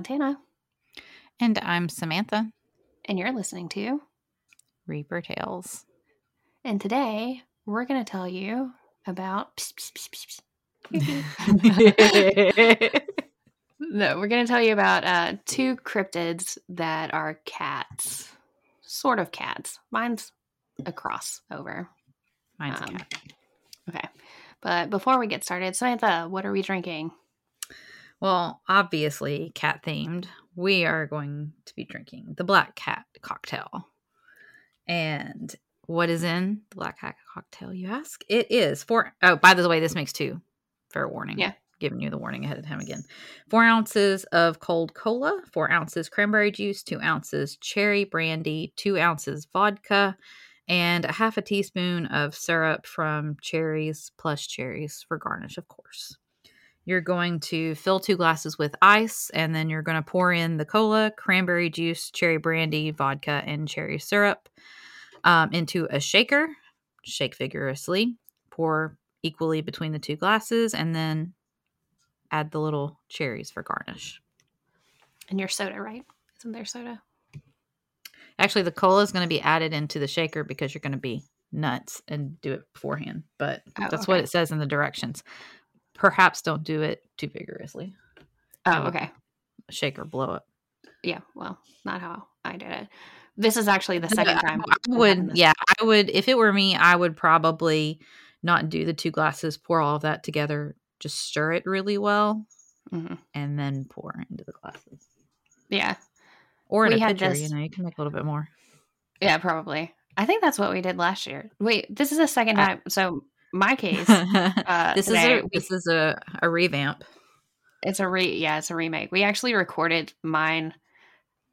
Montana, And I'm Samantha, and you're listening to. Reaper Tales. And today we're going to tell you about. No, we're going to tell you about uh, two cryptids that are cats, sort of cats. Mine's a crossover. Mine's a Um, cat. Okay, but before we get started, Samantha, what are we drinking? Well, obviously cat themed. We are going to be drinking the Black Cat cocktail. And what is in the Black Cat cocktail, you ask? It is four oh, by the way, this makes two. Fair warning. Yeah. Giving you the warning ahead of time again. Four ounces of cold cola, four ounces cranberry juice, two ounces cherry brandy, two ounces vodka, and a half a teaspoon of syrup from cherries plus cherries for garnish, of course. You're going to fill two glasses with ice, and then you're going to pour in the cola, cranberry juice, cherry brandy, vodka, and cherry syrup um, into a shaker. Shake vigorously. Pour equally between the two glasses, and then add the little cherries for garnish. And your soda, right? Isn't there soda? Actually, the cola is going to be added into the shaker because you're going to be nuts and do it beforehand. But Oh, that's what it says in the directions. Perhaps don't do it too vigorously. Oh, okay. Shake or blow it. Yeah, well, not how I did it. This is actually the second time. I would, yeah, I would. If it were me, I would probably not do the two glasses. Pour all of that together. Just stir it really well, Mhm. and then pour into the glasses. Yeah, Or in We a had pitcher, this- you know, you can make a little bit more. yeah, probably. I think that's what we did last year. Wait, this is the second Uh, time. So my case, uh, this today, is a this is a, a revamp. it's a re. Yeah, it's a remake. We actually recorded mine.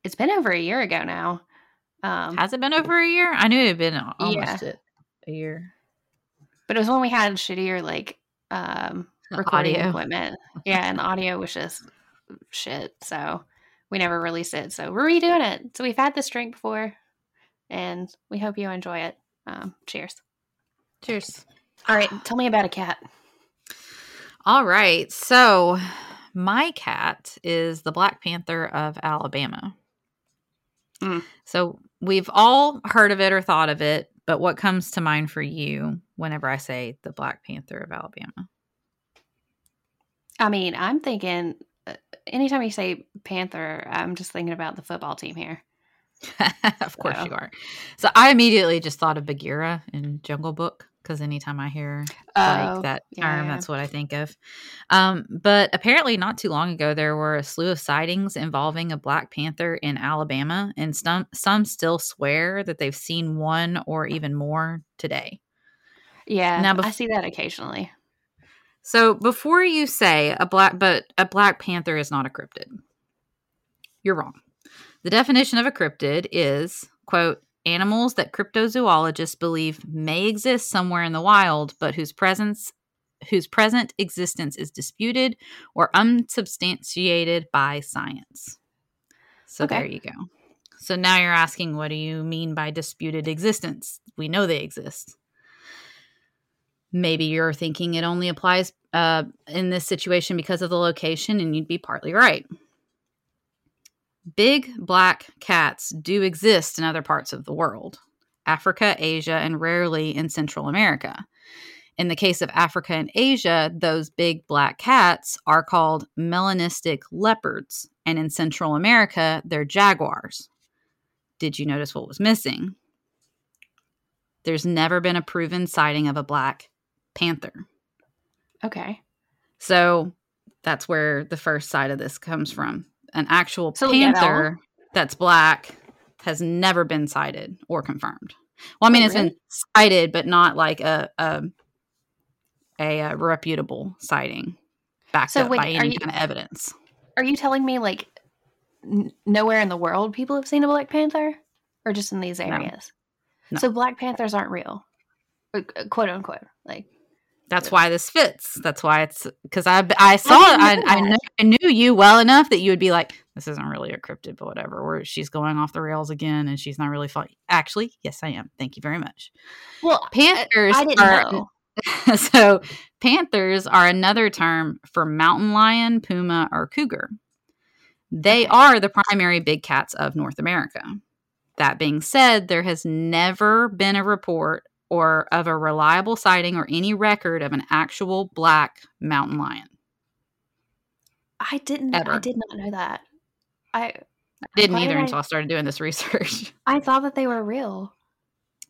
It's been over a year ago now. Um, Has it been over a year? I knew it had been almost a, a year. but it was when we had shittier like um recording Audio. equipment. Yeah, and audio was just shit. So we never released it. So we're redoing it. So we've had this drink before, and we hope you enjoy it. Um, cheers. Cheers. All right, tell me about a cat. All right. So my cat is the Black Panther of Alabama. Mm. So we've all heard of it or thought of it, but what comes to mind for you whenever I say the Black Panther of Alabama? I mean, I'm thinking. uh, Anytime you say Panther, I'm just thinking about the football team here. of course So- you are. So I immediately just thought of Bagheera in Jungle Book because anytime I hear like Oh, that yeah, term, yeah. that's what I think of. Um, but apparently, not too long ago, there were a slew of sightings involving a black panther in Alabama, and some some still swear that they've seen one or even more today. Yeah, Now, I see that occasionally. So before you say a black, but a black panther is not a cryptid, you're wrong. The definition of a cryptid is quote animals that cryptozoologists believe may exist somewhere in the wild, but whose presence whose present existence is disputed or unsubstantiated by science. So Okay. there you go. So now you're asking, what do you mean by disputed existence? We know they exist. Maybe you're thinking it only applies uh, in this situation because of the location, and you'd be partly right. Big black cats do exist in other parts of the world Africa, Asia, and rarely in Central America. In the case of Africa and Asia, those big black cats are called melanistic leopards, and in Central America, they're jaguars. Did you notice what was missing? There's never been a proven sighting of a black panther. Okay. So that's where the first side of this comes from. An actual So we get all- panther that's black has never been sighted or confirmed. Well, I mean, Oh, it's been sighted, but not like a a, a, uh reputable sighting backed So up wait, by any you- kind of evidence. Are you telling me like n- nowhere in the world people have seen a Black Panther, or just in these areas? No. So Black Panthers aren't real, Uh, quote unquote. Like That's why this fits. That's why it's because I I saw it. I I, knew, I knew you well enough that you would be like, this isn't really a cryptid, but whatever. Where she's going off the rails again, and she's not really fun. Actually, yes, I am. Thank you very much. Well, Panthers I are so panthers are another term for mountain lion, puma, or cougar. They Okay. are the primary big cats of North America. That being said, there has never been a report or of a reliable sighting or any record of an actual black mountain lion. I didn't. I did not know that. I I didn't either did I- until I started doing this research. I thought that they were real.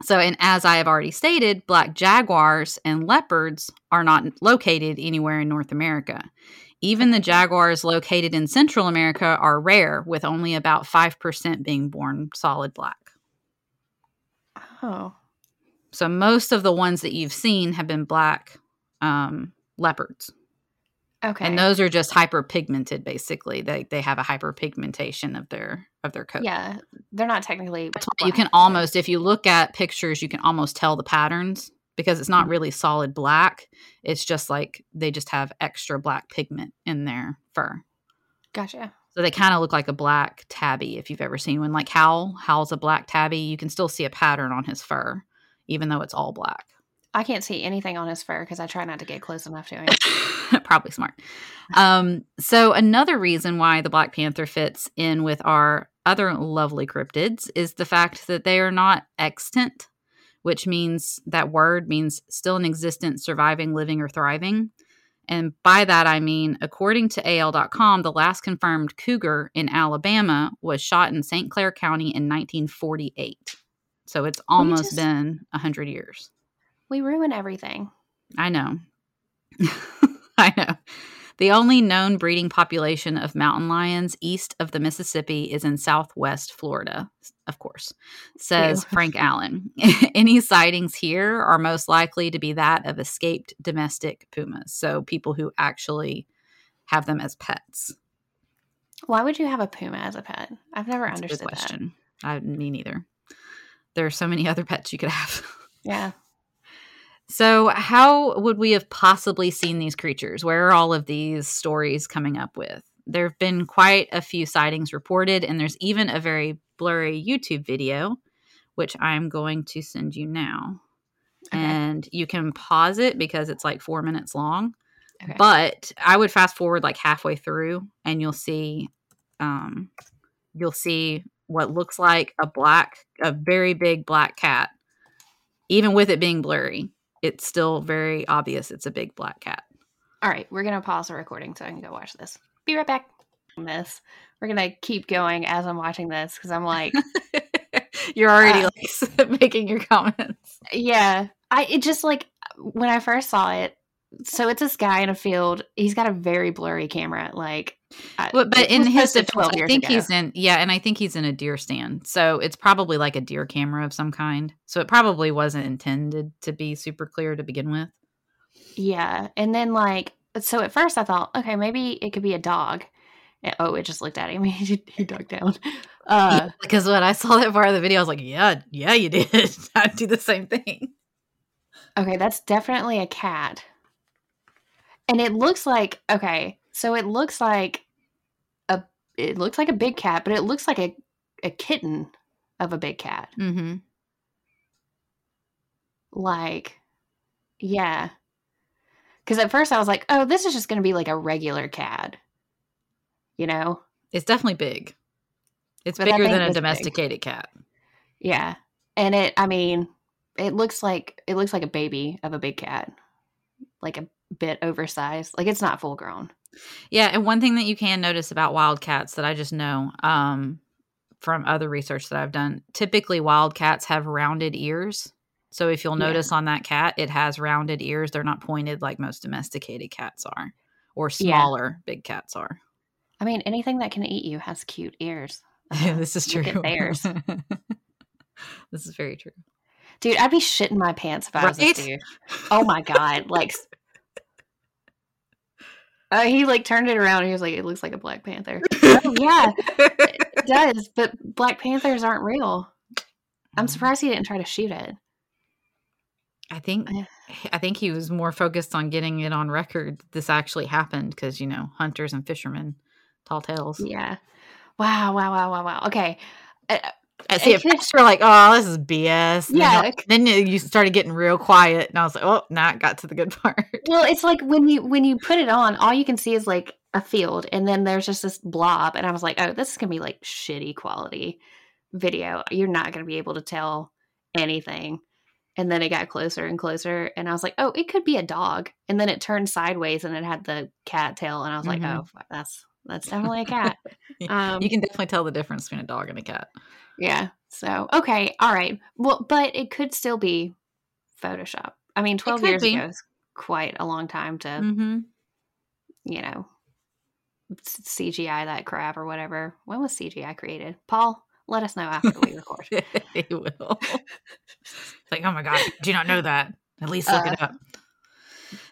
So, and as I have already stated, black jaguars and leopards are not located anywhere in North America. Even the jaguars located in Central America are rare, with only about 5% being born solid black. Oh, So, most of the ones that you've seen have been black um, leopards. okay. And those are just hyperpigmented, basically. They, they have a hyperpigmentation of their of their coat. yeah, they're not technically. You can almost, if you look at pictures, you can almost tell the patterns because it's not really solid black. It's just like they just have extra black pigment in their fur. Gotcha. So they kind of look like a black tabby if you've ever seen one. Like Howl, Howl's a black tabby. You can still see a pattern on his fur, even though it's all black. I can't see anything on his fur because I try not to get close enough to him. Probably smart. Um, so another reason why the Black Panther fits in with our other lovely cryptids is the fact that they are not extant, which means that word means still in existence, surviving, living, or thriving. And by that I mean, according to AL.com, the last confirmed cougar in Alabama was shot in St. Clair County in 1948. So it's almost just- been 100 years. We ruin everything. I know. I know. The only known breeding population of mountain lions east of the Mississippi is in southwest Florida, of course, says Ew. Frank Allen. Any sightings here are most likely to be that of escaped domestic pumas, so people who actually have them as pets. Why would you have a puma as a pet? I've never That's a good understood that. question. I me neither. There are so many other pets you could have. Yeah. So, how would we have possibly seen these creatures? Where are all of these stories coming up with? There have been quite a few sightings reported, and there's even a very blurry YouTube video, which I'm going to send you now. Okay. And you can pause it because it's like four minutes long. Okay. But I would fast forward like halfway through, and you'll see, um, you'll see what looks like a black, a very big black cat. Even with it being blurry, it's still very obvious it's a big black cat. All right, we're gonna pause the recording so I can go watch this. Be right back. This we're gonna keep going as I'm watching this because I'm like, You're already Uh, like making your comments. yeah. I it just like when I first saw it. So it's this guy in a field. He's got a very blurry camera. Like, I- But, but in his defense, I think ago. he's in yeah, and I think he's in a deer stand. So it's probably like a deer camera of some kind. So it probably wasn't intended to be super clear to begin with. Yeah. And then like so at first I thought, okay, maybe it could be a dog. And- oh, it just looked at him. he, he dug down. Uh Yeah, because when I saw that part of the video, I was like, yeah, yeah, you did. I'd do the same thing. okay, that's definitely a cat. And it looks like okay, so it looks like a it looks like a big cat, but it looks like a, a kitten of a big cat. Mm-hmm. Like yeah. Cuz at first I was like, "Oh, this is just going to be like a regular cat." You know? It's definitely big. It's But bigger than a it's big. domesticated cat. Yeah. And it I mean, it looks like it looks like a baby of a big cat. Like a bit oversized. Like it's not full grown. Yeah, and one thing that you can notice about wildcats that I just know um, from other research that I've done, typically wildcats have rounded ears. So if you'll Yeah. notice on that cat, it has rounded ears. They're not pointed like most domesticated cats are, or Yeah. smaller big cats are. I mean, anything that can eat you has cute ears. Uh, this is true. theirs. this is very true. Dude, I'd be shitting my pants if I was this Right? dude. Oh my god. Like uh, he like turned it around and he was like, it looks like a Black Panther. oh yeah, it does. But Black Panthers aren't real. I'm surprised he didn't try to shoot it. I think I think he was more focused on getting it on record. This actually happened because you know hunters and fishermen, tall tales. Yeah. Wow, wow, wow, wow, wow. Okay. Uh, see It at first you're like, oh, this is BS. And Yeah, Then, then you started getting real quiet, and I was like, oh, now it got to the good part. well, it's like when you when you put it on, all you can see is like a field, and then there's just this blob, and I was like, oh, this is gonna be like shitty quality video. You're not gonna be able to tell anything. And then it got closer and closer, and I was like, oh, it could be a dog. And then it turned sideways, and it had the cat tail, and I was like, Mhm. oh, fuck, that's that's definitely a cat. Um, you can definitely tell the difference between a dog and a cat. Yeah. So okay, all right. Well, but it could still be Photoshop. I mean, twelve years be. ago is quite a long time to, Mm-hmm. you know, CGI that crap or whatever. When was CGI created? Paul, let us know after we record. he will. It's like, oh my god, do you not know that? At least look it Uh. up.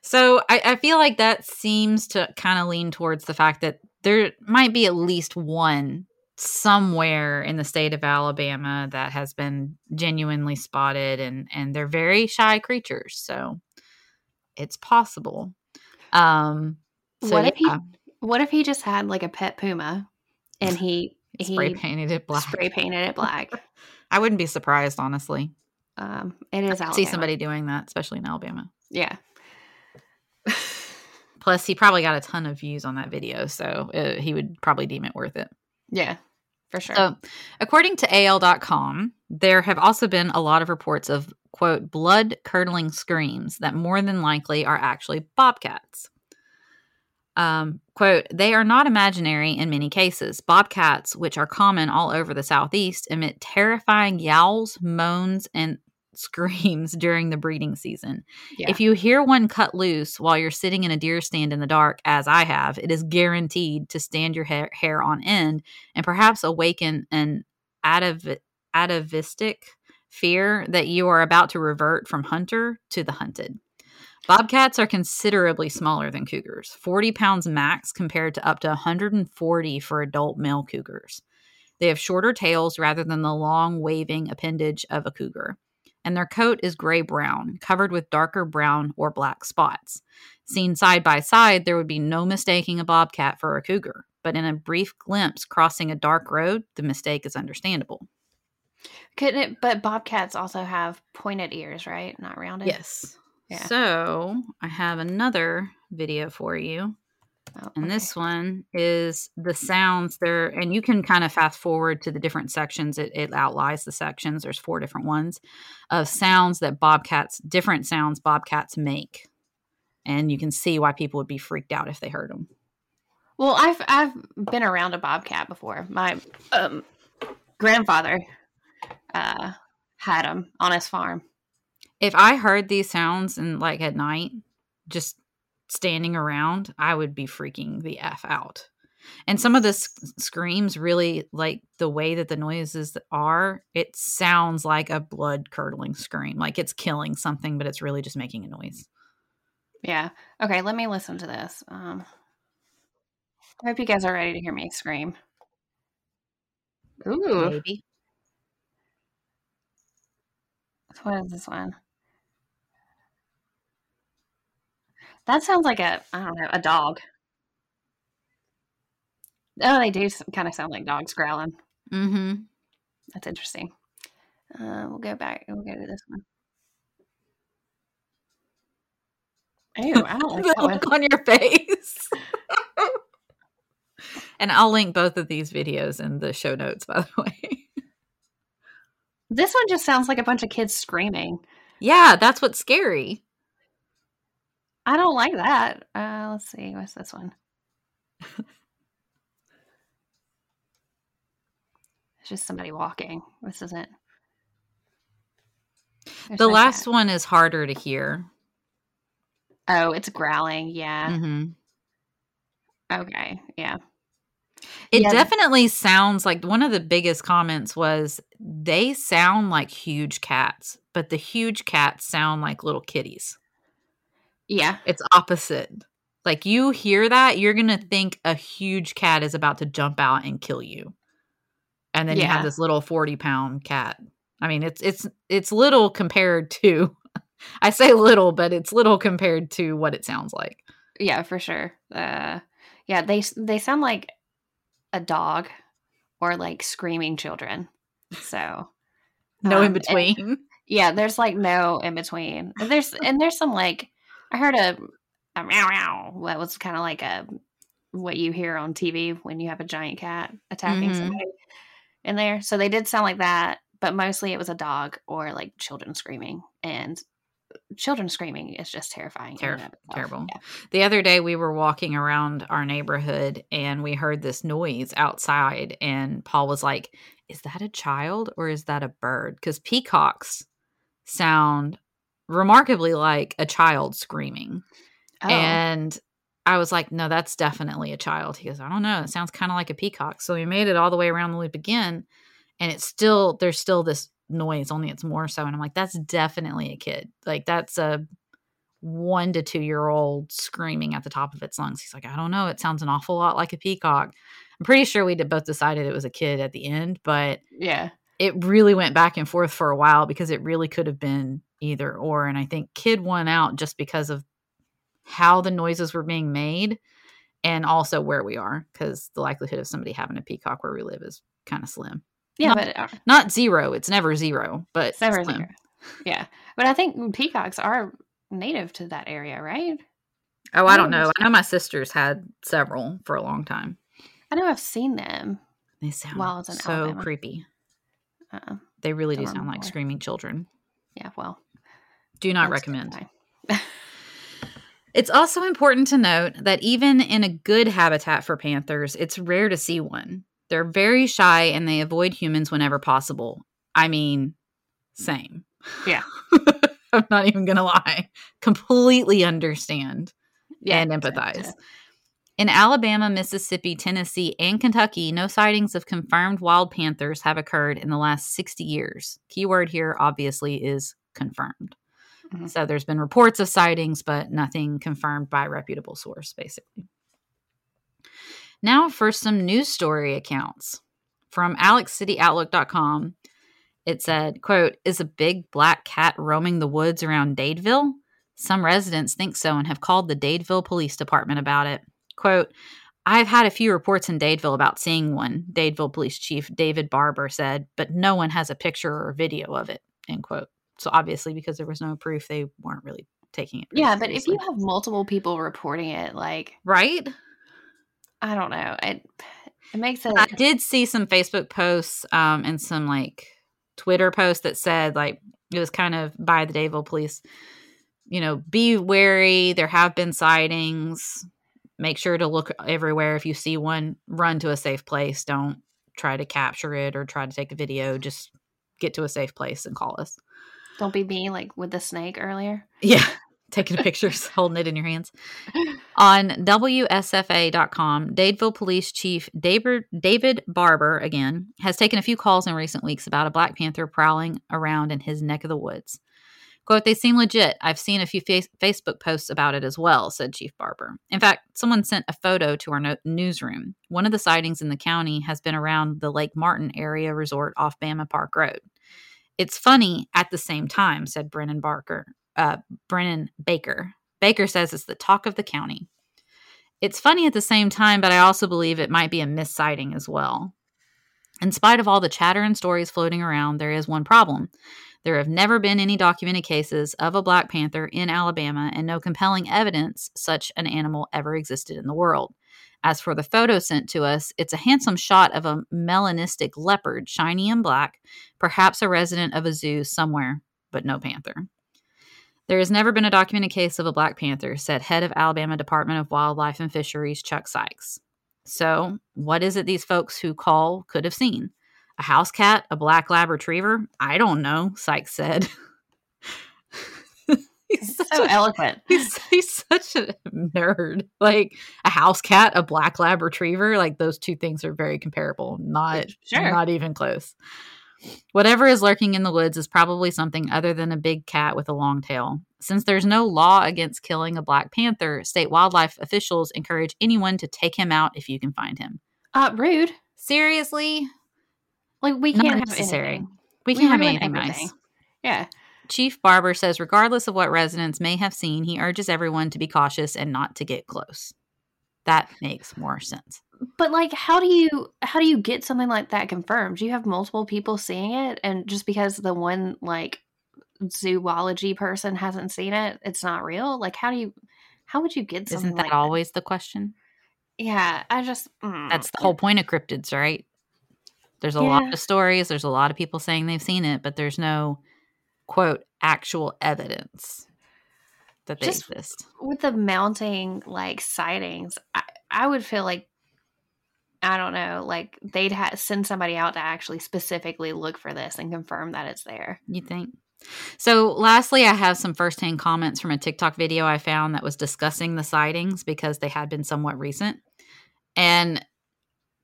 So I, I feel like that seems to kind of lean towards the fact that there might be at least one somewhere in the state of Alabama that has been genuinely spotted and and they're very shy creatures. So it's possible. Um so What if he- What if he just had like a pet puma, and he spray he painted it black. spray painted it black? I wouldn't be surprised, honestly. Um, it is I Alabama. see somebody doing that, especially in Alabama. Yeah. Plus, he probably got a ton of views on that video, so uh, he would probably deem it worth it. Yeah. For sure. So, according to AL.com, there have also been a lot of reports of, quote, blood curdling screams that more than likely are actually bobcats. Um, quote, they are not imaginary in many cases. Bobcats, which are common all over the Southeast, emit terrifying yowls, moans, and screams during the breeding season. yeah. If you hear one cut loose while you're sitting in a deer stand in the dark, as I have, it is guaranteed to stand your hair, hair on end and perhaps awaken an atav- atavistic fear that you are about to revert from hunter to the hunted. Bobcats are considerably smaller than cougars, 40 pounds max compared to up to 140 for adult male cougars. They have shorter tails rather than the long waving appendage of a cougar and their coat is gray brown, covered with darker brown or black spots. Seen side by side, there would be no mistaking a bobcat for a cougar, but in a brief glimpse crossing a dark road, the mistake is understandable. Couldn't it? But bobcats also have pointed ears, right? Not rounded. Yes. Yeah. So I have another video for you. Oh, And okay. this one is the sounds there, and you can kind of fast forward to the different sections. It, it outlines the sections. There's four different ones of sounds that bobcats, different sounds bobcats make, and you can see why people would be freaked out if they heard them. Well, I've I've been around a bobcat before. My um, grandfather uh, had them on his farm. If I heard these sounds and like at night, just standing around, I would be freaking the f out. And some of the s- screams really like the way that the noises are. It sounds like a blood curdling scream, like it's killing something, but it's really just making a noise. Yeah. Okay. Let me listen to this. Um, I hope you guys are ready to hear me scream. Ooh. Maybe. So What is this one? That sounds like a I don't know a dog. Oh, they do kind of sound like dogs growling. Mm-hmm. That's interesting. Uh, we'll go back. We'll go to this one. Ew, I don't like the that one. on your face. and I'll link both of these videos in the show notes, by the way. This one just sounds like a bunch of kids screaming. yeah, that's what's scary. I don't like that. Uh, let's see. What's this one? it's just somebody walking. This isn't. There's the last cat. one is harder to hear. Oh, it's growling. Yeah. hmm Okay. Yeah. It Yeah. definitely sounds like one of the biggest comments was they sound like huge cats, but the huge cats sound like little kitties. Yeah. It's opposite. Like you hear that, you're going to think a huge cat is about to jump out and kill you. And then you have this little 40 pound cat. I mean, it's it's it's little compared to I say little, but it's little compared to what it sounds like. Yeah, for sure. Uh, yeah, they they sound like a dog, or like screaming children. So No um, in and- between. yeah, there's like no in between. And There's and there's some like I heard a, a meow meow that was kind of like a what you hear on TV when you have a giant cat attacking Mhm. somebody in there. So they did sound like that, but mostly it was a dog or like children screaming. And children screaming is just terrifying. in and Terri- of itself. terrible. Yeah. The other day we were walking around our neighborhood and we heard this noise outside and Paul was like, "Is that a child or is that a bird?" Cuz peacocks sound remarkably like a child screaming. Oh, And I was like, "No, that's definitely a child." He goes, "I don't know. It sounds kind of like a peacock." So we made it all the way around the loop again and it's still there's still this noise only it's more so and i'm like that's definitely a kid like that's a one to two year old screaming at the top of its lungs he's like i don't know it sounds an awful lot like a peacock i'm pretty sure we did both decided it was a kid at the end but yeah. it really went back and forth for a while because it really could have been either or and i think kid won out just because of how the noises were being made and also where we are because the likelihood of somebody having a peacock where we live is kind of slim Yeah, Not- but uh, not zero. It's never zero, but it's never slim. zero. Yeah. But I think peacocks are native to that area, right? Oh, I I don't don't know. I know my sisters had several for a long time. I know I've seen them. They sound While it's in so Alabama. creepy. Uh, They really do Don't sound like remember. screaming children. yeah, well, Do not recommend. It's also important to note that even in a good habitat for panthers, it's rare to see one. They're very shy and they avoid humans whenever possible. I mean, same. Yeah. I'm not even going to lie. Completely understand. Yeah, and empathize. In Alabama, Mississippi, Tennessee, and Kentucky, no sightings of confirmed wild panthers have occurred in the last 60 years. Keyword here, obviously, is confirmed. Mhm. So there's been reports of sightings, but nothing confirmed by reputable source, basically. Now for some news story accounts. From AlexCityOutlook.com, it said, quote, is a big black cat roaming the woods around Dadeville? Some residents think so and have called the Dadeville Police Department about it. Quote, I've had a few reports in Dadeville about seeing one, Dadeville Police Chief David Barber said, but no one has a picture or video of it, end quote. So obviously, because there was no proof, they weren't really taking it. Yeah, but if you have multiple people reporting it, like right, I don't know, it it makes it. I did see some Facebook posts um, and some like Twitter posts that said like it was kind of by the Dadeville Police. You know, be wary. There have been sightings. Make sure to look everywhere. If you see one, run to a safe place. Don't try to capture it or try to take a video. Just get to a safe place and call us. Don't be me like with the snake earlier. Yeah. Taking pictures, holding it in your hands. On WSFA.com, Dadeville Police Chief David, David Barber, again, has taken a few calls in recent weeks about a Black Panther prowling around in his neck of the woods. Quote, they seem legit. I've seen a few face- Facebook posts about it as well, said Chief Barber. In fact, someone sent a photo to our no- newsroom. One of the sightings in the county has been around the Lake Martin area resort off Bama Park Road. It's funny at the same time, said Brennan Barker, uh, Brennan Baker. Baker says it's the talk of the county. It's funny at the same time, but I also believe it might be a missighting as well. In spite of all the chatter and stories floating around, there is one problem. There have never been any documented cases of a Black Panther in Alabama, and no compelling evidence such an animal ever existed in the world. As for the photo sent to us, it's a handsome shot of a melanistic leopard, shiny and black, perhaps a resident of a zoo somewhere, but no panther. There has never been a documented case of a Black Panther, said head of Alabama Department of Wildlife and Fisheries Chuck Sykes. So, what is it these folks who call could have seen? A house cat? A black lab retriever? I don't know, Sykes said. he's, So a, eloquent. he's, he's such a nerd. Like a house cat, a black lab retriever, like those two things are very comparable. Not Sure. not even close. Whatever is lurking in the woods is probably something other than a big cat with a long tail. Since there's no law against killing a black panther, state wildlife officials encourage anyone to take him out if you can find him. Uh, rude. Seriously? Like we can't have necessary. anything. We We can't have ruin anything everything. nice. Yeah. Chief Barber says, regardless of what residents may have seen, he urges everyone to be cautious and not to get close. That makes more sense. But like, how do you how do you get something like that confirmed? Do you have multiple people seeing it, and just because the one like zoology person hasn't seen it, it's not real? Like, how do you how would you get something Isn't that like always the question? Yeah, I just mm. That's the whole point of cryptids, right? There's a lot of stories. There's a lot of people saying they've seen it, but there's no quote actual evidence that they Just- exist. with the mounting like sightings. I, I would feel like I don't know, like they'd ha- send somebody out to actually specifically look for this and confirm that it's there. You think? So, lastly, I have some firsthand comments from a TikTok video I found that was discussing the sightings because they had been somewhat recent. And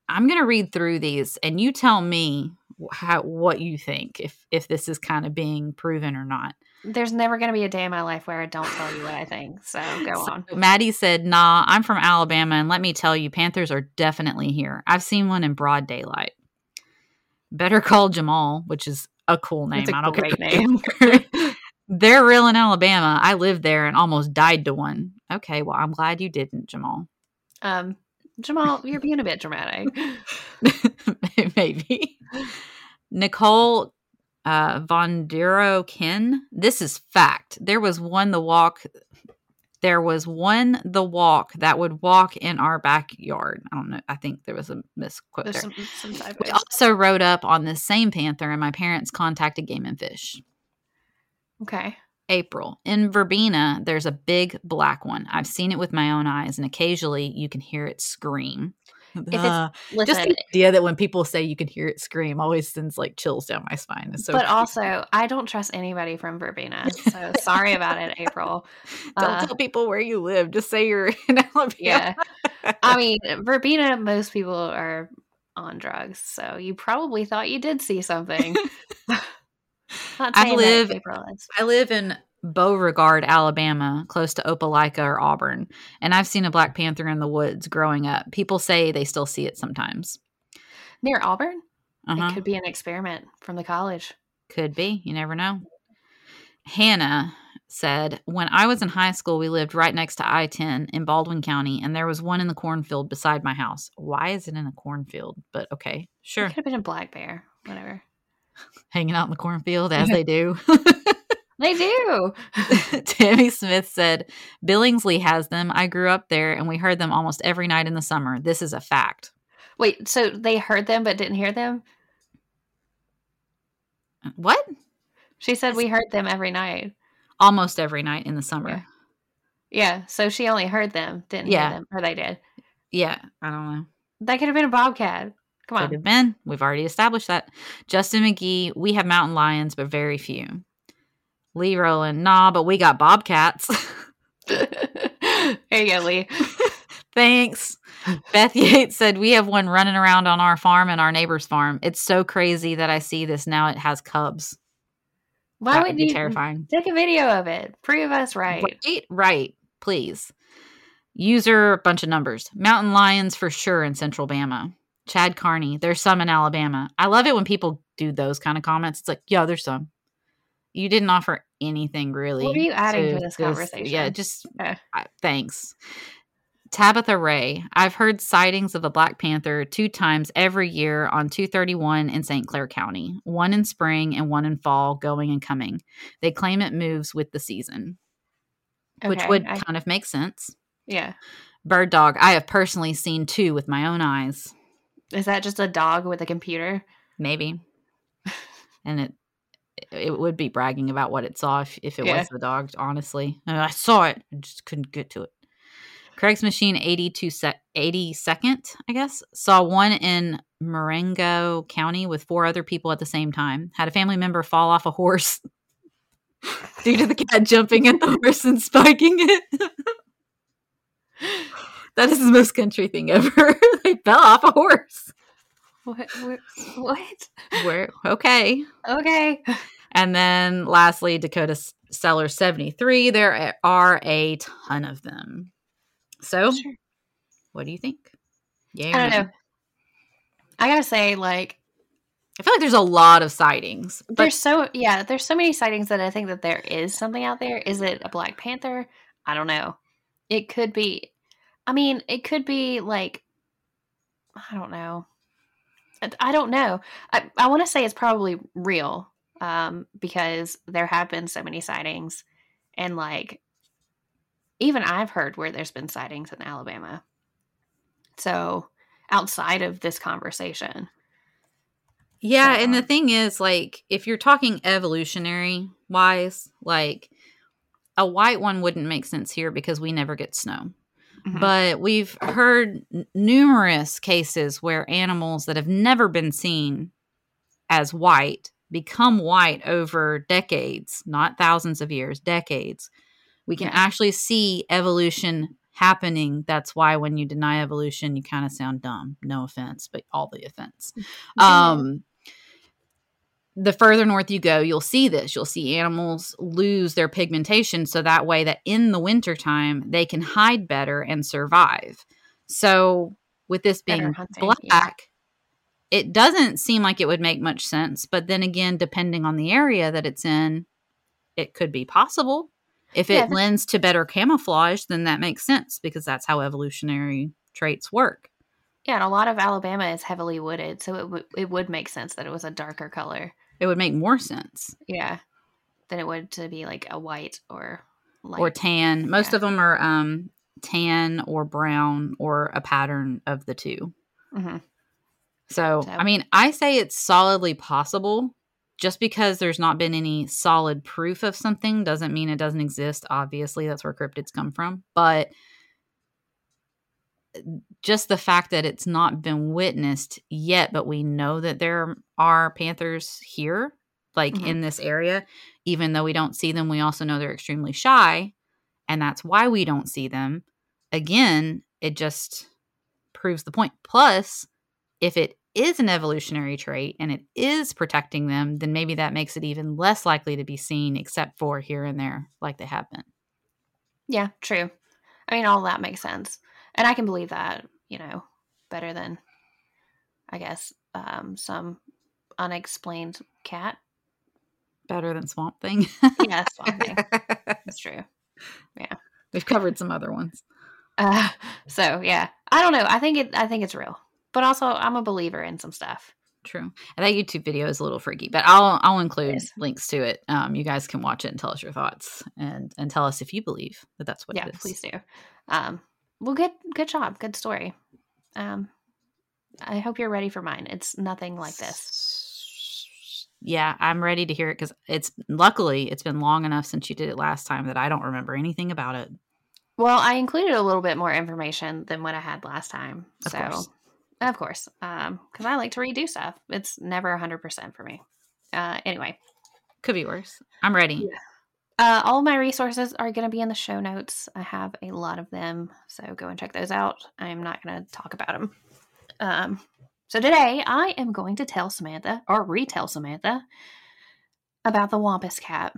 I'm going to read through these and you tell me how what you think if if this is kind of being proven or not. There's never going to be a day in my life where I don't tell you what I think. So go So on. Maddie said, "Nah, I'm from Alabama and let me tell you panthers are definitely here. I've seen one in broad daylight." Better call Jamal, which is a cool name. A I don't great care. name. They're real in Alabama. I lived there and almost died to one. Okay, well, I'm glad you didn't, Jamal. Um, Jamal, you're being a bit dramatic. Maybe. Nicole uh, Von Duro Kin. This is fact. There was one the walk. There was one the walk that would walk in our backyard. I don't know. I think there was a misquote There's there. some, some We also wrote up on this same panther, and my parents contacted Game and Fish. Okay. April. In Verbena, there's a big black one. I've seen it with my own eyes, and occasionally you can hear it scream. it's- Uh, Listen, just the idea that when people say you can hear it scream always sends like chills down my spine. It's so but cute. also, I don't trust anybody from Verbena. So sorry about it, April. don't uh, tell people where you live. Just say you're in Alabama. Yeah. I mean, Verbena, most people are on drugs. So you probably thought you did see something. I live- that April. I live in Beauregard, Alabama, close to Opelika or Auburn, and I've seen a black panther in the woods growing up. People say they still see it sometimes. Near Auburn? Uh-huh. It could be an experiment from the college. Could be. You never know. Hannah said, When I was in high school, we lived right next to I 10 in Baldwin County, and there was one in the cornfield beside my house. Why is it in a cornfield? But okay, sure. It could have been a black bear. Whatever. Hanging out in the cornfield as they do. They do. Tammy Smith said, Billingsley has them. I grew up there, and we heard them almost every night in the summer. This is a fact. Wait, so they heard them but didn't hear them? What? She said we heard them every night. Almost every night in the summer. Yeah. Yeah, so she only heard them, didn't Yeah. hear them, or they did. yeah I don't know. That could have been a bobcat. Come Could on. have been. We've already established that. Justin McGee, we have mountain lions, but very few. Lee Rowland, nah, but we got bobcats. there you go, Lee. Thanks. Beth Yates said, We have one running around on our farm and our neighbor's farm. It's so crazy that I see this now. It has cubs. Why that would would be you terrifying. take a video of it? Prove us right. Right, right. Please. User bunch of numbers. Mountain lions for sure in Central Bama. Chad Carney. There's some in Alabama. I love it when people do those kind of comments. It's like, yeah, there's some. You didn't offer anything really. What are you adding to this conversation? Yeah, just Okay. I- thanks. Tabitha Ray. I've heard sightings of a black panther two times every year on 231 in St. Clair County, one in spring and one in fall, going and coming. They claim it moves with the season which would I- kind of make sense. yeah. Bird dog, I have personally seen two with my own eyes, Is that just a dog with a computer? maybe. and it it would be bragging about what it saw if, if it Yeah. was the dog, honestly. And I saw it, I just couldn't get to it. Craig's Machine 82 sec- 82nd, I guess, saw one in Marengo County with four other people at the same time. Had a family member fall off a horse due to the cat jumping at the horse and spiking it. that is the most country thing ever. they fell off a horse. What? What? what? We're okay. Okay. And then lastly, Dakota Seller 73. There are a ton of them. So, Sure. what do you think? Yeah. I don't know. I gotta say, like, I feel like there's a lot of sightings. But there's so yeah, there's so many sightings that I think that there is something out there. Is it a black panther? I don't know. It could be. I mean, it could be like, I don't know. I- don't know. I, I want to say it's probably real um, because there have been so many sightings. And like, even I've heard where there's been sightings in Alabama. So outside of this conversation, Yeah, and the thing is, like, if you're talking evolutionary wise, like, a white one wouldn't make sense here because we never get snow. Mhm. But we've heard n- numerous cases where animals that have never been seen as white become white over decades, not thousands of years, decades. We can Yeah. actually see evolution happening. That's why when you deny evolution, you kind of sound dumb. No offense, but all the offense. Um, the further north you go, you'll see this. You'll see animals lose their pigmentation so that way that in the wintertime they can hide better and survive. So with this being hunting, black, yeah. it doesn't seem like it would make much sense. But then again, depending on the area that it's in, it could be possible. If it Yeah, lends to better camouflage, then that makes sense because that's how evolutionary traits work. yeah, and a lot of Alabama is heavily wooded, so it would it would make sense that it was a darker color. It would make more sense. Yeah, than it would to be like a white or light. or tan. Most Yeah. of them are um, tan or brown or a pattern of the two. hmm So, So- I mean, I say it's solidly possible. Just because there's not been any solid proof of something doesn't mean it doesn't exist. Obviously, that's where cryptids come from. But just the fact that it's not been witnessed yet, but we know that there are panthers here, like Mhm. in this area, even though we don't see them, we also know they're extremely shy. And that's why we don't see them. Again, it just proves the point. Plus, if it is an evolutionary trait and it is protecting them, then maybe that makes it even less likely to be seen, except for here and there, like they have been. Yeah, true. I mean, all that makes sense, and I can believe that. You know, better than, I guess, um, some unexplained cat. Better than Swamp Thing. Yeah, Swamp Thing. That's true. Yeah, we've covered some other ones. Uh, so yeah, I don't know. I think it. I think it's real, but also I'm a believer in some stuff. True. And that YouTube video is a little freaky, but I'll I'll include is. links to it. Um, you guys can watch it and tell us your thoughts and and tell us if you believe that that's what yeah, it is. please do. Um, well, good, good job, good story. Um, I hope you're ready for mine. It's nothing like this. Yeah, I'm ready to hear it because it's luckily it's been long enough since you did it last time that I don't remember anything about it. Well, I included a little bit more information than what I had last time. Of so, course. of course, um, because I like to redo stuff. It's never hundred percent for me. Uh, anyway, Could be worse. I'm ready. Yeah. Uh, all my resources are going to be in the show notes. I have a lot of them, so go and check those out. I'm not going to talk about them. Um, so today I am going to tell Samantha or retell Samantha about the Wampus cat.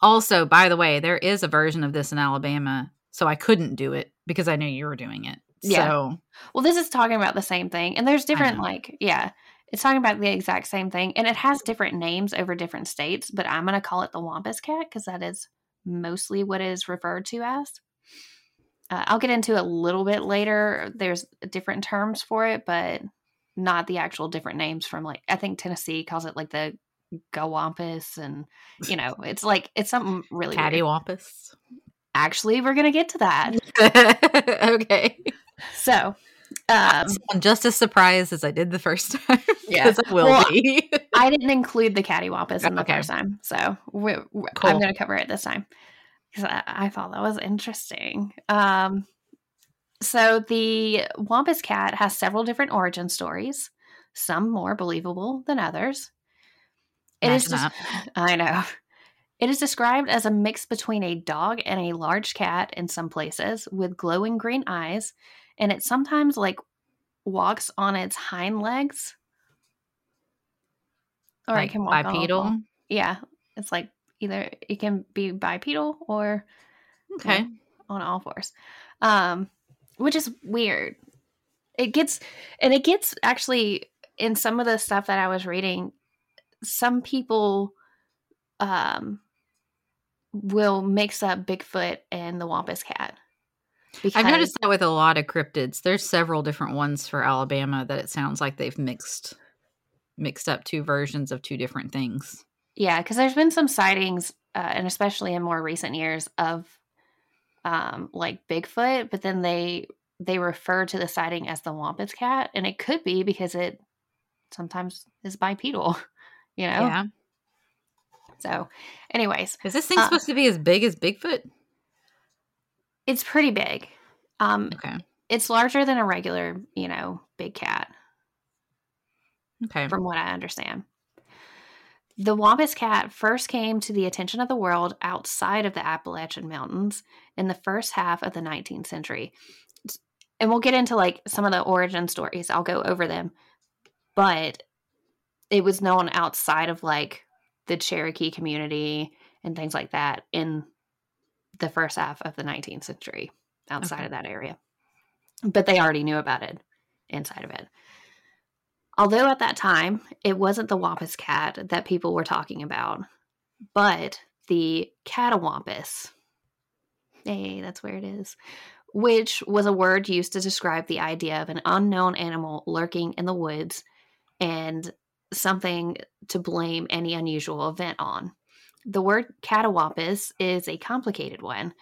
Also, by the way, there is a version of this in Alabama, so I couldn't do it because I knew you were doing it. Yeah. So Well, this is talking about the same thing, and there's different like yeah, it's talking about the exact same thing, and it has different names over different states. But I'm gonna call it the Wampus cat because that is mostly what it is referred to as. Uh, I'll get into a little bit later. There's different terms for it, but not the actual different names from like I think Tennessee calls it like the Gowampus, and you know it's like it's something really weird. cattywampus. Actually, we're gonna get to that. okay. So, I'm um, just as surprised as I did the first time. Yeah. I will Well, be. I didn't include the cattywampus in the Okay. first time, so we we Cool. I'm going to cover it this time because I, I thought that was interesting. Um, so the wampus cat has several different origin stories, some more believable than others. It is Imagine just, I know. It is described as a mix between a dog and a large cat in some places with glowing green eyes, and it sometimes like walks on its hind legs. Or like it can walk on bipedal. Yeah, it's like either it can be bipedal or Okay. on all fours, um, which is weird. It gets and it gets actually in some of the stuff that I was reading. Some people um, will mix up Bigfoot and the Wampus cat. Because, I've noticed that with a lot of cryptids. There's several different ones for Alabama that it sounds like they've mixed mixed up two versions of two different things. Yeah, because there's been some sightings, uh, and especially in more recent years, of um, like Bigfoot, but then they they refer to the sighting as the Wampus cat, and it could be because it sometimes is bipedal, you know. Yeah. So, anyways, Is this thing Uh, supposed to be as big as Bigfoot? It's pretty big. Um, Okay. it's larger than a regular, you know, big cat. Okay. from what I understand. The Wampus cat first came to the attention of the world outside of the Appalachian Mountains in the first half of the 19th century. And we'll get into like some of the origin stories. I'll go over them. But it was known outside of like the Cherokee community and things like that in the first half of the 19th century outside Okay. of that area. But they already knew about it inside of it. Although at that time, it wasn't the Wampus cat that people were talking about, but the catawampus. Hey, that's where it is. Which was a word used to describe the idea of an unknown animal lurking in the woods and something to blame any unusual event on. The word catawampus is a complicated one.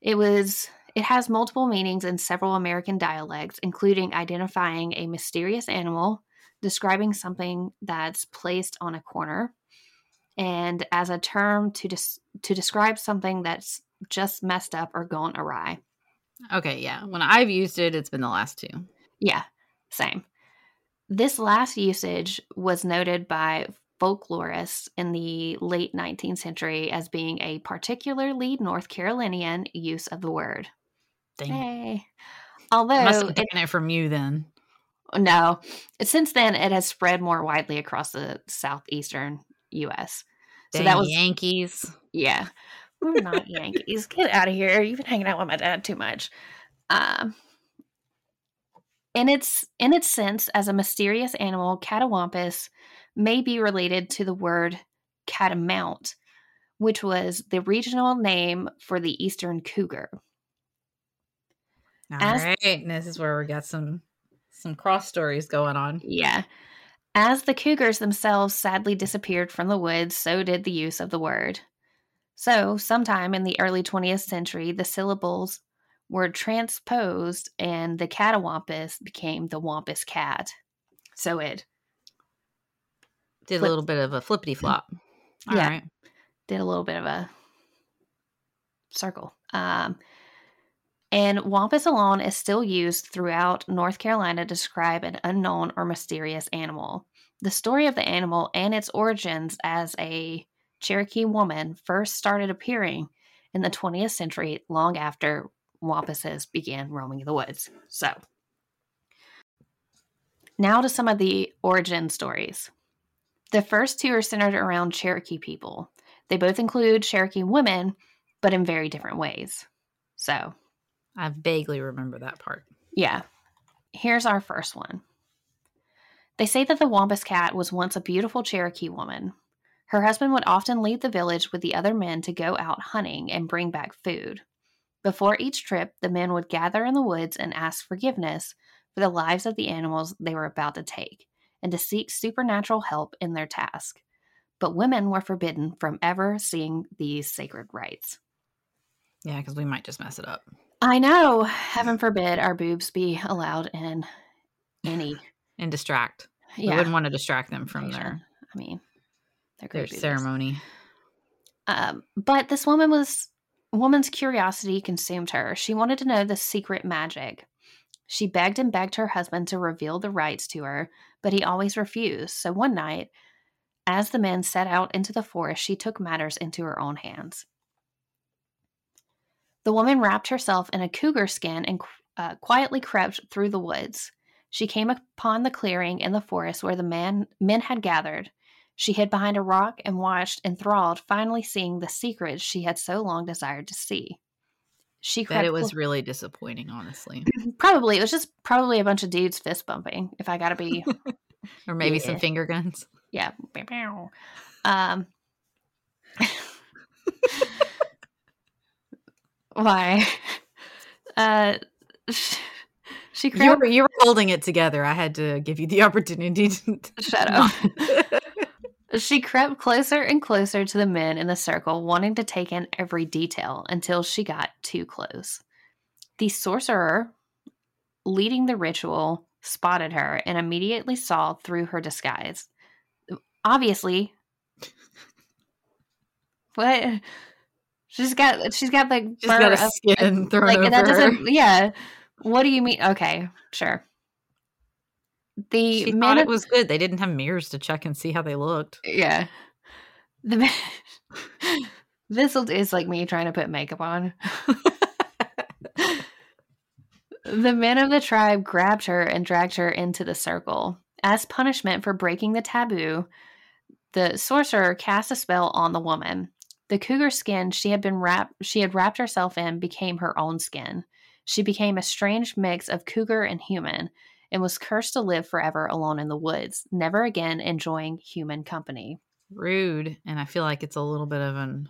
It was it has multiple meanings in several American dialects, including identifying a mysterious animal, describing something that's placed on a corner, and as a term to des- to describe something that's just messed up or gone awry. Okay, yeah. When I've used it, it's been the last two. Yeah, same. This last usage was noted by folklorists in the late 19th century as being a particularly North Carolinian use of the word. Dang. it. Hey. Although I must have it- taken it from you then. No. Since then, it has spread more widely across the southeastern U.S. So that was, Yankees. yeah. We're not Yankees. Get out of here. You've been hanging out with my dad too much. Um, in its in its sense, as a mysterious animal, catawampus may be related to the word catamount, which was the regional name for the eastern cougar. All As- right, and this is where we got some some cross stories going on. Yeah. As the cougars themselves sadly disappeared from the woods, so did the use of the word. So, sometime in the early 20th century, the syllables were transposed and the catawampus became the wampus cat. So it Did Flip- a little bit of a flippity flop. All Yeah. right. did a little bit of a circle. Um, and wampus alone is still used throughout North Carolina to describe an unknown or mysterious animal. The story of the animal and its origins as a Cherokee woman first started appearing in the 20th century, long after wampuses began roaming the woods. So, now to some of the origin stories. The first two are centered around Cherokee people. They both include Cherokee women, but in very different ways. So, I vaguely remember that part. yeah. Here's our first one. They say that the Wampus cat was once a beautiful Cherokee woman. Her husband would often leave the village with the other men to go out hunting and bring back food. Before each trip, the men would gather in the woods and ask forgiveness for the lives of the animals they were about to take and to seek supernatural help in their task. But women were forbidden from ever seeing these sacred rites. Yeah, because we might just mess it up. I know. Heaven forbid our boobs be allowed in any. And distract. Yeah. We wouldn't want to distract them from their I mean, their great ceremony. Um, but this woman was woman's curiosity consumed her. She wanted to know the secret magic. She begged and begged her husband to reveal the rites to her, but he always refused. So one night, as the men set out into the forest, she took matters into her own hands. The woman wrapped herself in a cougar skin and uh, quietly crept through the woods. She came upon the clearing in the forest where the man, men had gathered. She hid behind a rock and watched, enthralled, finally seeing the secrets she had so long desired to see. She crept it was really disappointing, honestly. probably it was just probably a bunch of dudes fist bumping. If I gotta be, Or maybe some finger guns. yeah. Um, why? Uh, she You were, you were holding it together. I had to give you the opportunity to Shut up. She crept closer and closer to the men in the circle, wanting to take in every detail until she got too close. The sorcerer, leading the ritual, spotted her and immediately saw through her disguise. Obviously, what? She's got she's got like She's got a fur of- skin thrown like over that doesn't yeah. What do you mean? Okay, sure. The She men thought it was good. They didn't have mirrors to check and see how they looked. Yeah. The ma- this is like me trying to put makeup on. the men of the tribe grabbed her and dragged her into the circle. As punishment for breaking the taboo, the sorcerer cast a spell on the woman. The cougar skin she had been wrapped she had wrapped herself in became her own skin. She became a strange mix of cougar and human and was cursed to live forever alone in the woods, never again enjoying human company. Rude, and I feel like it's a little bit of an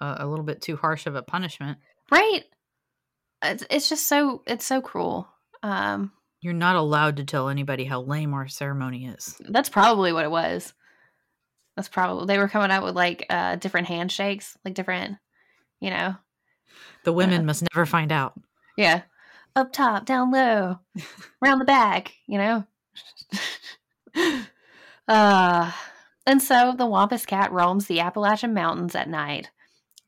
uh, a little bit too harsh of a punishment. right it's, it's just so it's so cruel um You're not allowed to tell anybody how lame our ceremony is. that's probably what it was that's probably they were coming out with like uh different handshakes like different you know The women Uh. must never find out. yeah up top down low around the back you know? Uh and so the wampus cat roams the appalachian mountains at night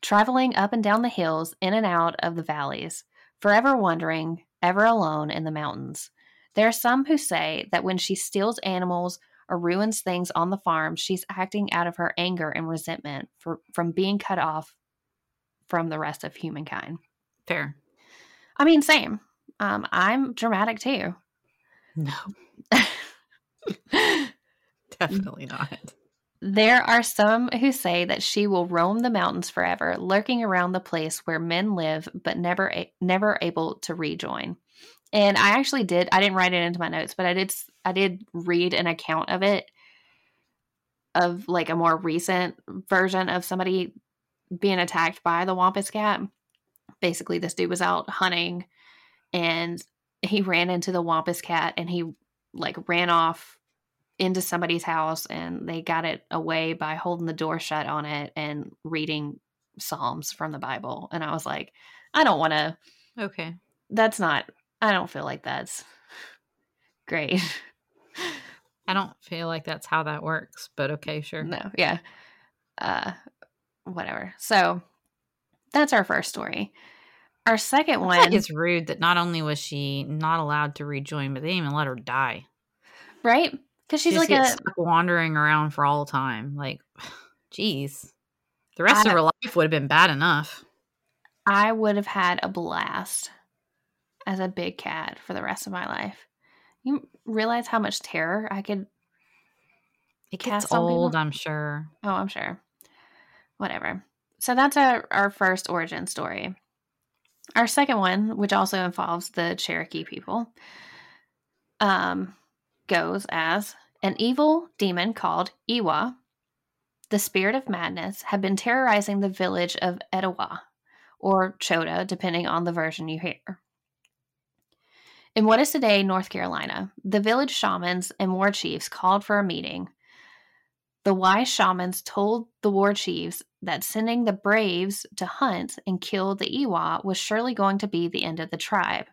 traveling up and down the hills in and out of the valleys forever wandering ever alone in the mountains. There are some who say that when she steals animals or ruins things on the farm she's acting out of her anger and resentment for, from being cut off from the rest of humankind. Fair. i mean same um, i'm dramatic too No, definitely not. There are some who say that she will roam the mountains forever, lurking around the place where men live, but never a- never able to rejoin. And I actually did. I didn't write it into my notes, but I did. I did read an account of it, of like a more recent version of somebody being attacked by the wampus cat. Basically, this dude was out hunting, and he ran into the wampus cat, and he like ran off into somebody's house and they got it away by holding the door shut on it and reading psalms from the bible and i was like i don't want to Okay. that's not i don't feel like that's great I don't feel like that's how that works, but okay, sure. no yeah uh whatever so that's our first story our second I one it's rude that not only was she not allowed to rejoin, but they didn't even let her die. right because she's She like a wandering around for all time. Like, geez, the rest of her life would have been bad enough. I would have had a blast as a big cat for the rest of my life. You realize how much terror I could It gets people? old, I'm sure. Oh, I'm sure. Whatever. So that's our, our first origin story. Our second one, which also involves the Cherokee people, um, goes as an evil demon called Iwa, the spirit of madness, had been terrorizing the village of Etowah, or Chota, depending on the version you hear. In what is today North Carolina, the village shamans and war chiefs called for a meeting the wise shamans told the war chiefs that sending the braves to hunt and kill the Iwa was surely going to be the end of the tribe,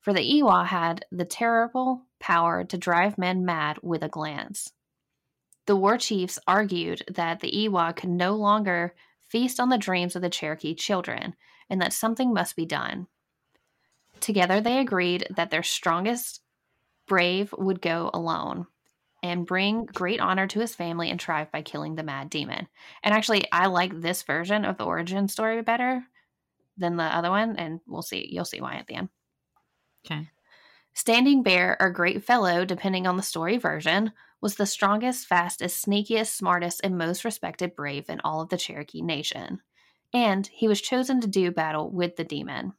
for the Iwa had the terrible power to drive men mad with a glance. The war chiefs argued that the Iwa could no longer feast on the dreams of the Cherokee children and that something must be done. Together, they agreed that their strongest brave would go alone and bring great honor to his family and tribe by killing the mad demon. And actually, I like this version of the origin story better than the other one, and we'll see. You'll see why at the end. Okay. Standing Bear, or Great Fellow, depending on the story version, was the strongest, fastest, sneakiest, smartest, and most respected brave in all of the Cherokee Nation. And he was chosen to do battle with the demon.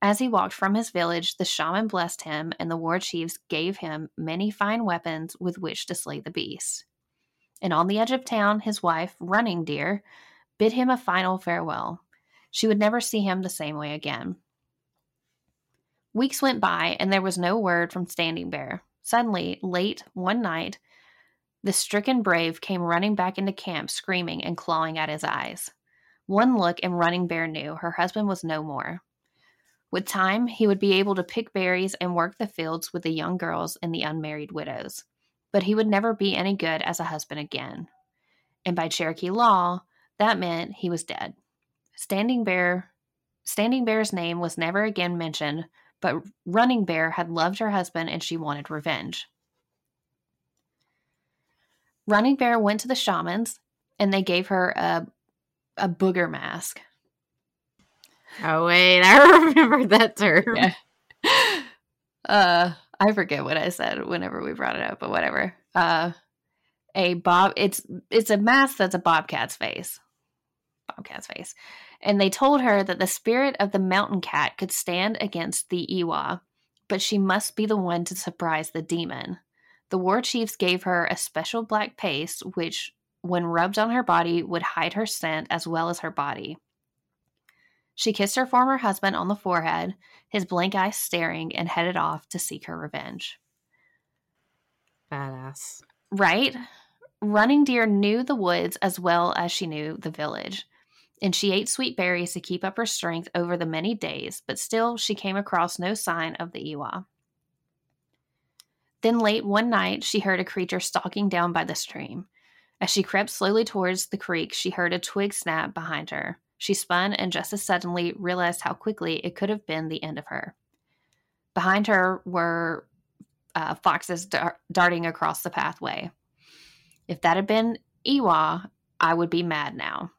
As he walked from his village, the shaman blessed him, and the war chiefs gave him many fine weapons with which to slay the beast. And on the edge of town, his wife, Running Deer, bid him a final farewell. She would never see him the same way again. Weeks went by and there was no word from Standing Bear. Suddenly, late one night, the stricken brave came running back into camp, screaming and clawing at his eyes. One look and Running Bear knew her husband was no more. With time, he would be able to pick berries and work the fields with the young girls and the unmarried widows. But he would never be any good as a husband again. And by Cherokee law, that meant he was dead. Standing Bear Standing Bear's name was never again mentioned, but Running Bear had loved her husband and she wanted revenge. Running Bear went to the shamans and they gave her a a booger mask. Oh wait, I remember that term. Yeah. Uh I forget what I said whenever we brought it up, but whatever. Uh a bob it's it's a mask that's a bobcat's face. Bobcat's face. And they told her that the spirit of the mountain cat could stand against the Iwa, but she must be the one to surprise the demon. The war chiefs gave her a special black paste, which, when rubbed on her body, would hide her scent as well as her body. She kissed her former husband on the forehead, his blank eyes staring, and headed off to seek her revenge. Badass. Right? Running Deer knew the woods as well as she knew the village, and she ate sweet berries to keep up her strength over the many days, but still she came across no sign of the Iwa. Then late one night, she heard a creature stalking down by the stream. As she crept slowly towards the creek, she heard a twig snap behind her. She spun and just as suddenly realized how quickly it could have been the end of her. Behind her were uh, foxes dar- darting across the pathway. If that had been Iwa, I would be mad now,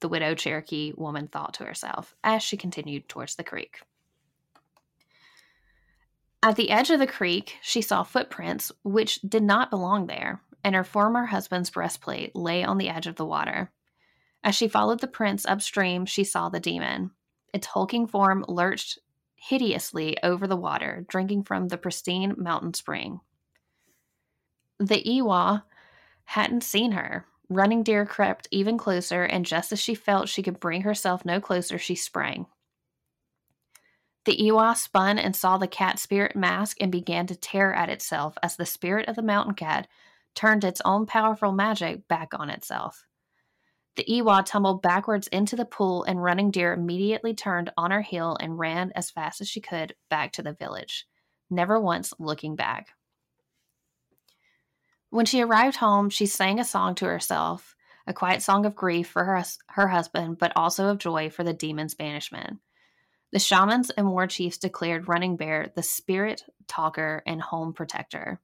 the widow Cherokee woman thought to herself as she continued towards the creek. At the edge of the creek, she saw footprints which did not belong there, and her former husband's breastplate lay on the edge of the water. As she followed the prints upstream, she saw the demon. Its hulking form lurched hideously over the water, drinking from the pristine mountain spring. The Iwa hadn't seen her. Running Deer crept even closer, and just as she felt she could bring herself no closer, she sprang. The Iwa spun and saw the cat spirit mask and began to tear at itself as the spirit of the mountain cat turned its own powerful magic back on itself. The Iwa tumbled backwards into the pool, and Running Deer immediately turned on her heel and ran as fast as she could back to the village, never once looking back. When she arrived home, she sang a song to herself, a quiet song of grief for her, her husband, but also of joy for the demon's banishment. The shamans and war chiefs declared Running Bear the spirit talker and home protector.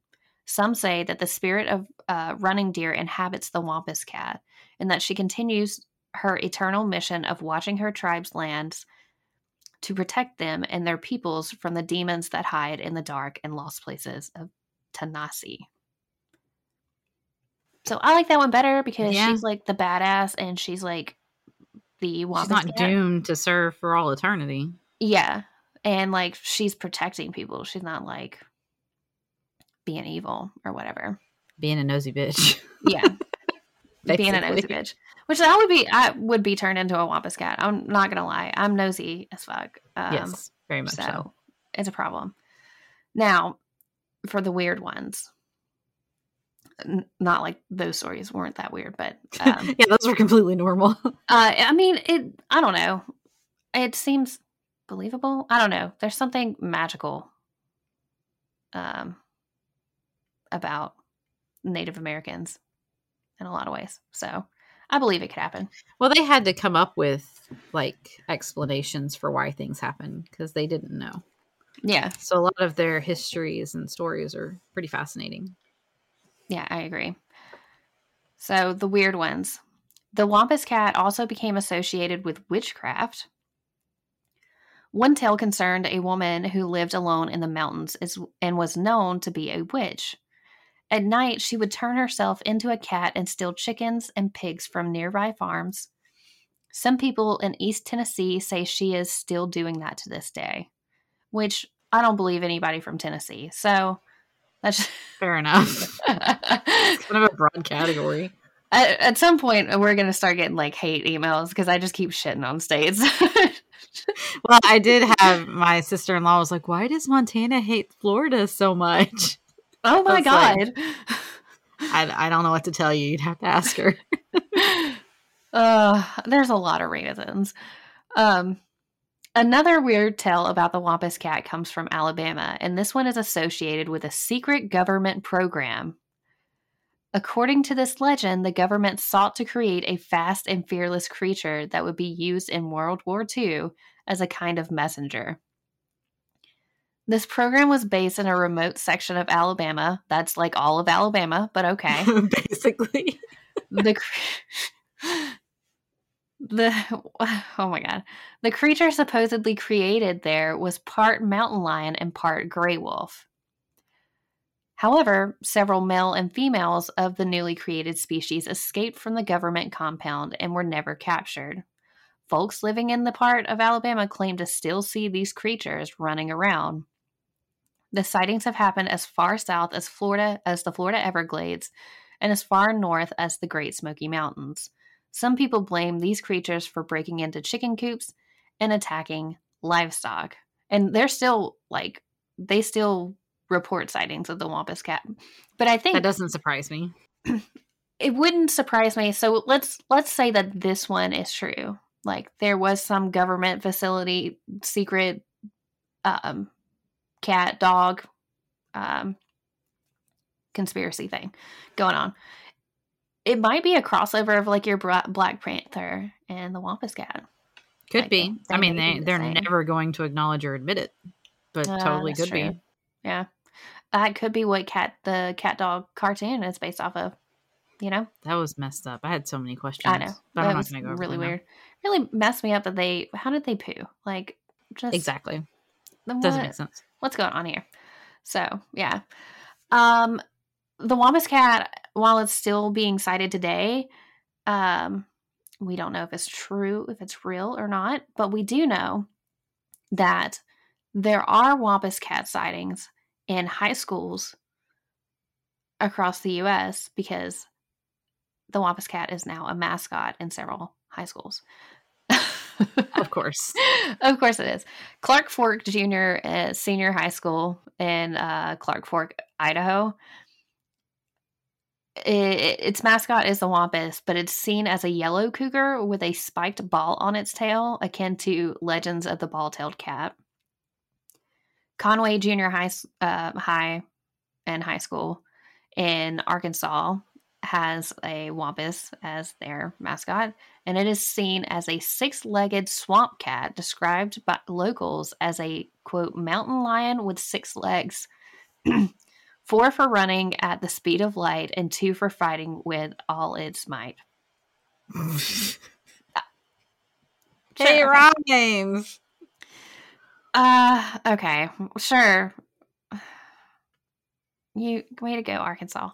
Some say that the spirit of uh, Running Deer inhabits the Wampus cat, and that she continues her eternal mission of watching her tribe's lands to protect them and their peoples from the demons that hide in the dark and lost places of Tanasi. So I like that one better because Yeah. she's like the badass and she's like the She's not cat. doomed to serve for all eternity. Yeah. And like she's protecting people. She's not like being evil or whatever. Being a nosy bitch. Yeah. being a nosy bitch. Which I would be I would be turned into a wampus cat. I'm not gonna lie. I'm nosy as fuck. Um yes, very much so, so. it's a problem. Now, for the weird ones. N- not like those stories weren't that weird, but um, yeah, those were completely normal. uh, I mean, it. I don't know. It seems believable. I don't know. There's something magical, um, about Native Americans in a lot of ways. So I believe it could happen. well, they had to come up with like explanations for why things happen because they didn't know. Yeah, So a lot of their histories and stories are pretty fascinating. yeah, I agree. So the weird ones. The Wampus cat also became associated with witchcraft. One tale concerned a woman who lived alone in the mountains is, and was known to be a witch. At night, she would turn herself into a cat and steal chickens and pigs from nearby farms. Some people in East Tennessee say she is still doing that to this day, which I don't believe anybody from Tennessee. So that's Fair enough. it's kind of a broad category. At, at some point, we're gonna start getting like hate emails because I just keep shitting on states. well, I did have my sister in law was like, "Why does Montana hate Florida so much?" Oh my That's like- god! I, I don't know what to tell you. You'd have to ask her. uh, there's a lot of reasons. Um, another weird tale about the Wampus cat comes from Alabama, and this one is associated with a secret government program. According to this legend, the government sought to create a fast and fearless creature that would be used in World War II as a kind of messenger. This program was based in a remote section of Alabama. That's like all of Alabama, but okay. Basically, the the oh my god. The creature supposedly created there was part mountain lion and part gray wolf. However several male and females of the newly created species escaped from the government compound and were never captured. Folks living in the part of alabama claim to still see these creatures running around the sightings have happened as far south as florida as the florida everglades and as far north as the Great Smoky Mountains. Some people blame these creatures for breaking into chicken coops and attacking livestock. And they're still like they still report sightings of the Wampus cat. But I think that doesn't surprise me. it wouldn't surprise me. So let's let's say that this one is true. Like there was some government facility secret um cat dog um conspiracy thing going on. It might be a crossover of like your Black Panther and the Wampus cat. Could Like, be. I mean, they the they're same. never going to acknowledge or admit it, but Uh, totally could true. be. Yeah, that could be what cat the cat dog cartoon is based off of. You know, That was messed up. I had so many questions. I know but that I'm not going to go over really them now. weird. Really messed me up that they. How did they poo? Like just Exactly. Doesn't make sense. What's going on here? So yeah, um, the Wampus cat, while it's still being sighted today, um, we don't know if it's true, if it's real or not, but we do know that there are Wampus cat sightings in high schools across the U.S. because the Wampus cat is now a mascot in several high schools. Of course. of course it is. Clark Fork Junior uh, Senior High School in uh, Clark Fork, Idaho. I its mascot is the wampus, but it's seen as a yellow cougar with a spiked ball on its tail, akin to Legends of the Ball-tailed Cat. Conway Junior High, uh, High, and High School in Arkansas has a wampus as their mascot, and it is seen as a six-legged swamp cat described by locals as a quote mountain lion with six legs. Four for running at the speed of light and two for fighting with all its might. Hey, Sure. rhymes. uh okay. Sure. You way to go arkansas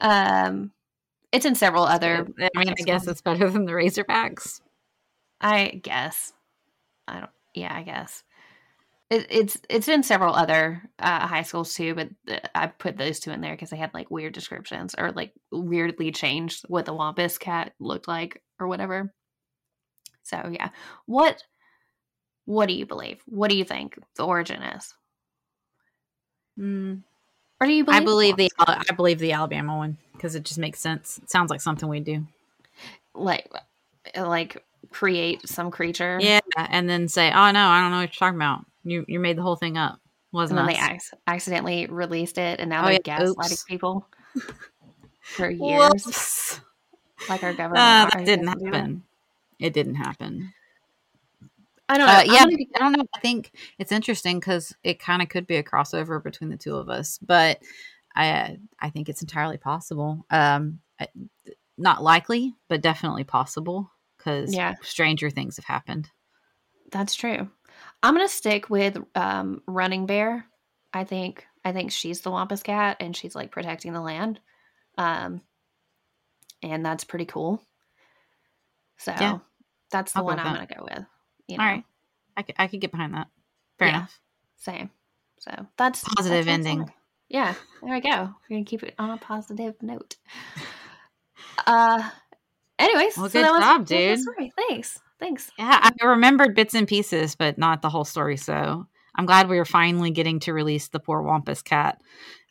um it's in several other I mean, I guess it's better than the Razorbacks. I guess. I don't. Yeah, I guess. It, it's it's in several other uh, high schools too, but th- I put those two in there because they had like weird descriptions or like weirdly changed what the Wampus cat looked like or whatever. So yeah, what what do you believe? What do you think the origin is, Mm, or do you believe? I believe the I believe the Alabama one because it just makes sense. It sounds like something we do. like like create some creature. Yeah, and then say, "Oh no, I don't know what you're talking about. You you made the whole thing up. Wasn't then us." they ac- accidentally released it, and now Oh, they're yeah, gaslighting oops. people for years. Whoops. like our government. Uh, that didn't does do that. happen. It didn't happen. I don't know. Uh, yeah, be- I don't know. I think it's interesting because it kind of could be a crossover between the two of us, but I I think it's entirely possible. Um, not likely, but definitely possible because Yeah. stranger things have happened. that's true. I'm gonna stick with um, Running Bear. I think I think she's the Wampus cat, and she's like protecting the land. Um, and that's pretty cool. So Yeah. that's the I'll one I'm that. gonna go with. You know, All right, I could, I could get behind that. Fair Yeah. enough. same. So that's Positive that's ending. it. Yeah, there we go. We're gonna keep it on a positive note. Uh, anyways, Well, so good job, dude. story. Thanks, thanks. Yeah, I remembered bits and pieces, but not the whole story. So I'm glad we are finally getting to release the poor Wampus cat,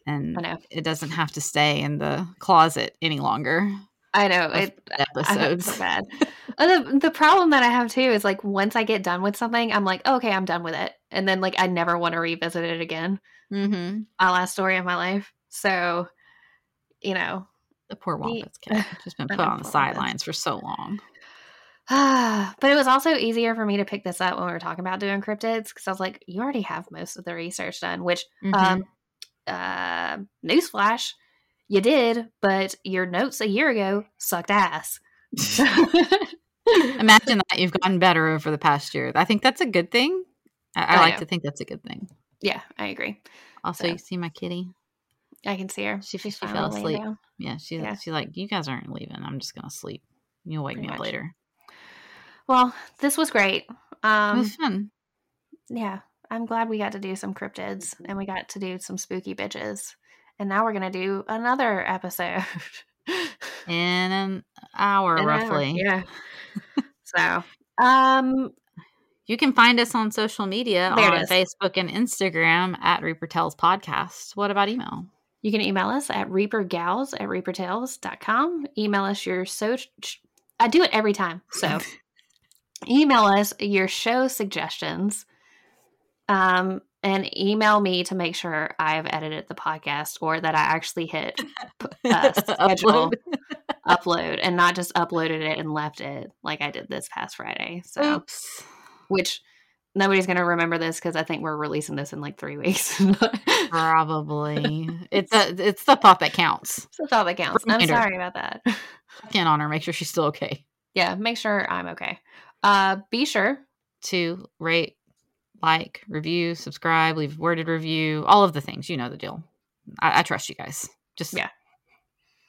and it doesn't have to stay in the closet any longer. I know. It, episodes. so bad. Uh, the, the problem that I have too is like once I get done with something, I'm like, okay, I'm done with it, and then like I never want to revisit it again. mm-hmm. My last story of my life. So, you know, The poor Wampus cat just been put on the sidelines for so long. but it was also easier for me to pick this up when we were talking about doing cryptids because I was like, you already have most of the research done. Which, Mhm. um, uh, newsflash, you did, but your notes a year ago sucked ass. Imagine that you've gotten better over the past year. I think that's a good thing. I, I I like know. to think that's a good thing. yeah, I agree. Also, So- you see my kitty? I can see her. She- she fell asleep. Yeah, she's Yeah. she's like, you guys aren't leaving. I'm just gonna sleep. You'll wake Pretty me up much. later. Well, this was great. it Um, was fun. yeah, I'm glad we got to do some cryptids and we got to do some spooky bitches. And now we're gonna do another episode. In an hour, An hour, roughly. Yeah. so, um, You can find us on social media on. Facebook and Instagram at Reaper Tales Podcast. What about email? you can email us at reapergals at reapertales.com. Email us your so I do it every time. So email us your show suggestions. Um and email me to make sure I've edited the podcast or that I actually hit uh, schedule Upload. upload and not just uploaded it and left it like I did this past Friday. So, Oops. which nobody's going to remember this because I think we're releasing this in like three weeks. Probably. it's a, it's the thought that counts. That's all that counts. I'm sorry about that. Check in on her. Make sure she's still okay. yeah, make sure I'm okay. Uh, be sure. To rate, like, review, subscribe, leave a worded review, all of the things. You know the deal. I, I trust you guys. Just yeah.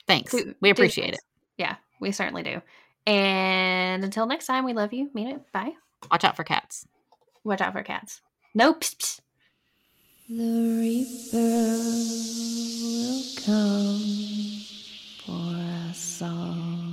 Thanks. We, we appreciate do. it. Yeah, we certainly do. And until next time, we love you. Mean it. Bye. Watch out for cats. Watch out for cats. No. The Reaper will come for us all.